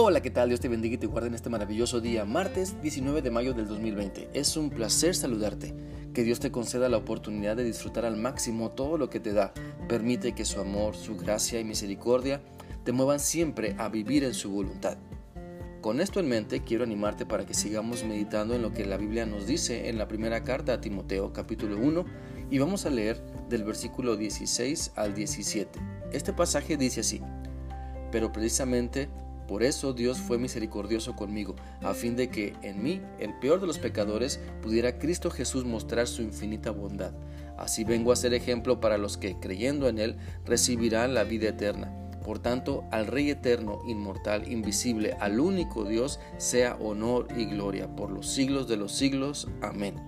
Hola, ¿qué tal? Dios te bendiga y te guarde en este maravilloso día, martes 19 de mayo del 2020. Es un placer saludarte. Que Dios te conceda la oportunidad de disfrutar al máximo todo lo que te da. Permite que su amor, su gracia y misericordia te muevan siempre a vivir en su voluntad. Con esto en mente, quiero animarte para que sigamos meditando en lo que la Biblia nos dice en la primera carta a Timoteo, capítulo 1, y vamos a leer del versículo 16 al 17. Este pasaje dice así: Pero precisamente por eso Dios fue misericordioso conmigo, a fin de que en mí, el peor de los pecadores, pudiera Cristo Jesús mostrar su infinita bondad. Así vengo a ser ejemplo para los que, creyendo en Él, recibirán la vida eterna. Por tanto, al Rey eterno, inmortal, invisible, al único Dios, sea honor y gloria por los siglos de los siglos. Amén.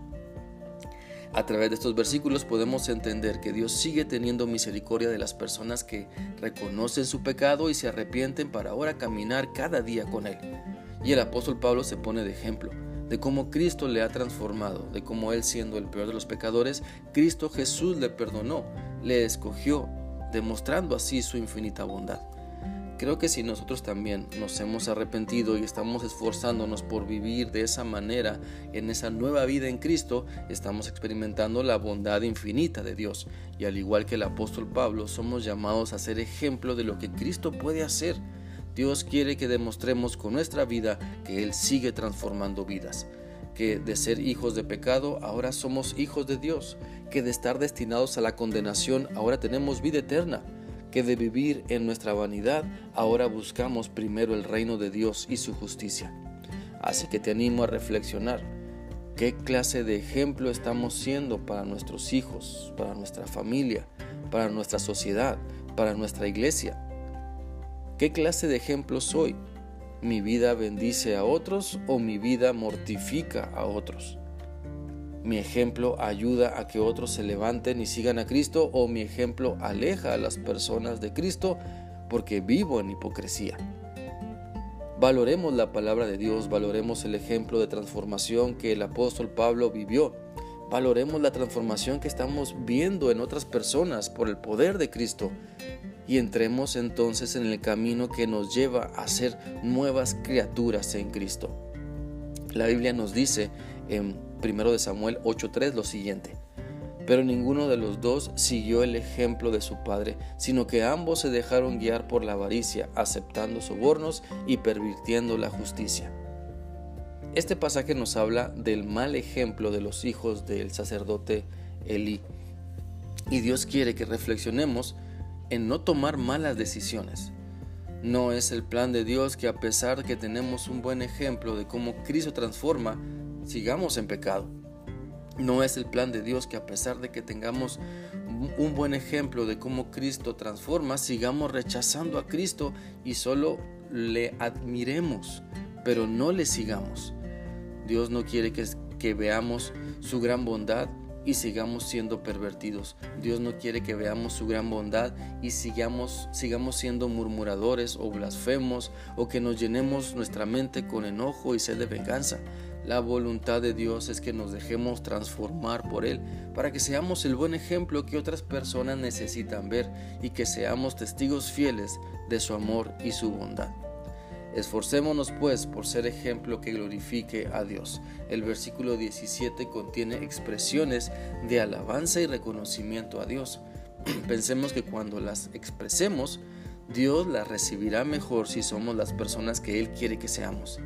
A través de estos versículos podemos entender que Dios sigue teniendo misericordia de las personas que reconocen su pecado y se arrepienten para ahora caminar cada día con Él. Y el apóstol Pablo se pone de ejemplo de cómo Cristo le ha transformado, de cómo Él siendo el peor de los pecadores, Cristo Jesús le perdonó, le escogió, demostrando así su infinita bondad. Creo que si nosotros también nos hemos arrepentido y estamos esforzándonos por vivir de esa manera en esa nueva vida en Cristo, estamos experimentando la bondad infinita de Dios. Y al igual que el apóstol Pablo, somos llamados a ser ejemplo de lo que Cristo puede hacer. Dios quiere que demostremos con nuestra vida que Él sigue transformando vidas que de ser hijos de pecado ahora somos hijos de Dios, que de estar destinados a la condenación ahora tenemos vida eterna que de vivir en nuestra vanidad, ahora buscamos primero el reino de Dios y su justicia. Así que te animo a reflexionar. ¿Qué clase de ejemplo estamos siendo para nuestros hijos, para nuestra familia, para nuestra sociedad, para nuestra iglesia? ¿Qué clase de ejemplo soy? ¿Mi vida bendice a otros o mi vida mortifica a otros? Mi ejemplo ayuda a que otros se levanten y sigan a Cristo o mi ejemplo aleja a las personas de Cristo porque vivo en hipocresía. Valoremos la palabra de Dios, valoremos el ejemplo de transformación que el apóstol Pablo vivió, valoremos la transformación que estamos viendo en otras personas por el poder de Cristo y entremos entonces en el camino que nos lleva a ser nuevas criaturas en Cristo. La Biblia nos dice en 1 Samuel 8:3 lo siguiente. Pero ninguno de los dos siguió el ejemplo de su padre, sino que ambos se dejaron guiar por la avaricia, aceptando sobornos y pervirtiendo la justicia. Este pasaje nos habla del mal ejemplo de los hijos del sacerdote Elí. Y Dios quiere que reflexionemos en no tomar malas decisiones. No es el plan de Dios que a pesar de que tenemos un buen ejemplo de cómo Cristo transforma, sigamos en pecado. No es el plan de Dios que a pesar de que tengamos un buen ejemplo de cómo Cristo transforma, sigamos rechazando a Cristo y solo le admiremos, pero no le sigamos. Dios no quiere que, que veamos su gran bondad y sigamos siendo pervertidos. Dios no quiere que veamos su gran bondad y sigamos, sigamos siendo murmuradores o blasfemos o que nos llenemos nuestra mente con enojo y sed de venganza. La voluntad de Dios es que nos dejemos transformar por Él para que seamos el buen ejemplo que otras personas necesitan ver y que seamos testigos fieles de su amor y su bondad. Esforcémonos pues por ser ejemplo que glorifique a Dios. El versículo 17 contiene expresiones de alabanza y reconocimiento a Dios. Pensemos que cuando las expresemos, Dios las recibirá mejor si somos las personas que Él quiere que seamos.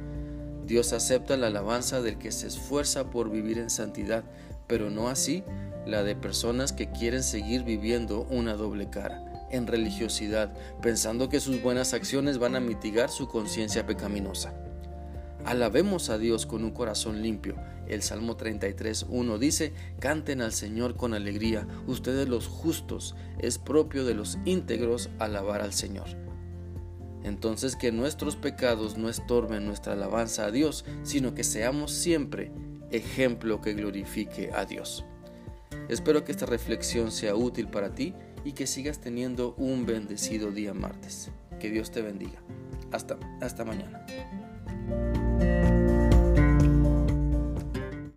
Dios acepta la alabanza del que se esfuerza por vivir en santidad, pero no así la de personas que quieren seguir viviendo una doble cara, en religiosidad, pensando que sus buenas acciones van a mitigar su conciencia pecaminosa. Alabemos a Dios con un corazón limpio. El Salmo 33.1 dice, Canten al Señor con alegría, ustedes los justos, es propio de los íntegros alabar al Señor. Entonces que nuestros pecados no estorben nuestra alabanza a Dios, sino que seamos siempre ejemplo que glorifique a Dios. Espero que esta reflexión sea útil para ti y que sigas teniendo un bendecido día martes. Que Dios te bendiga. Hasta, hasta mañana.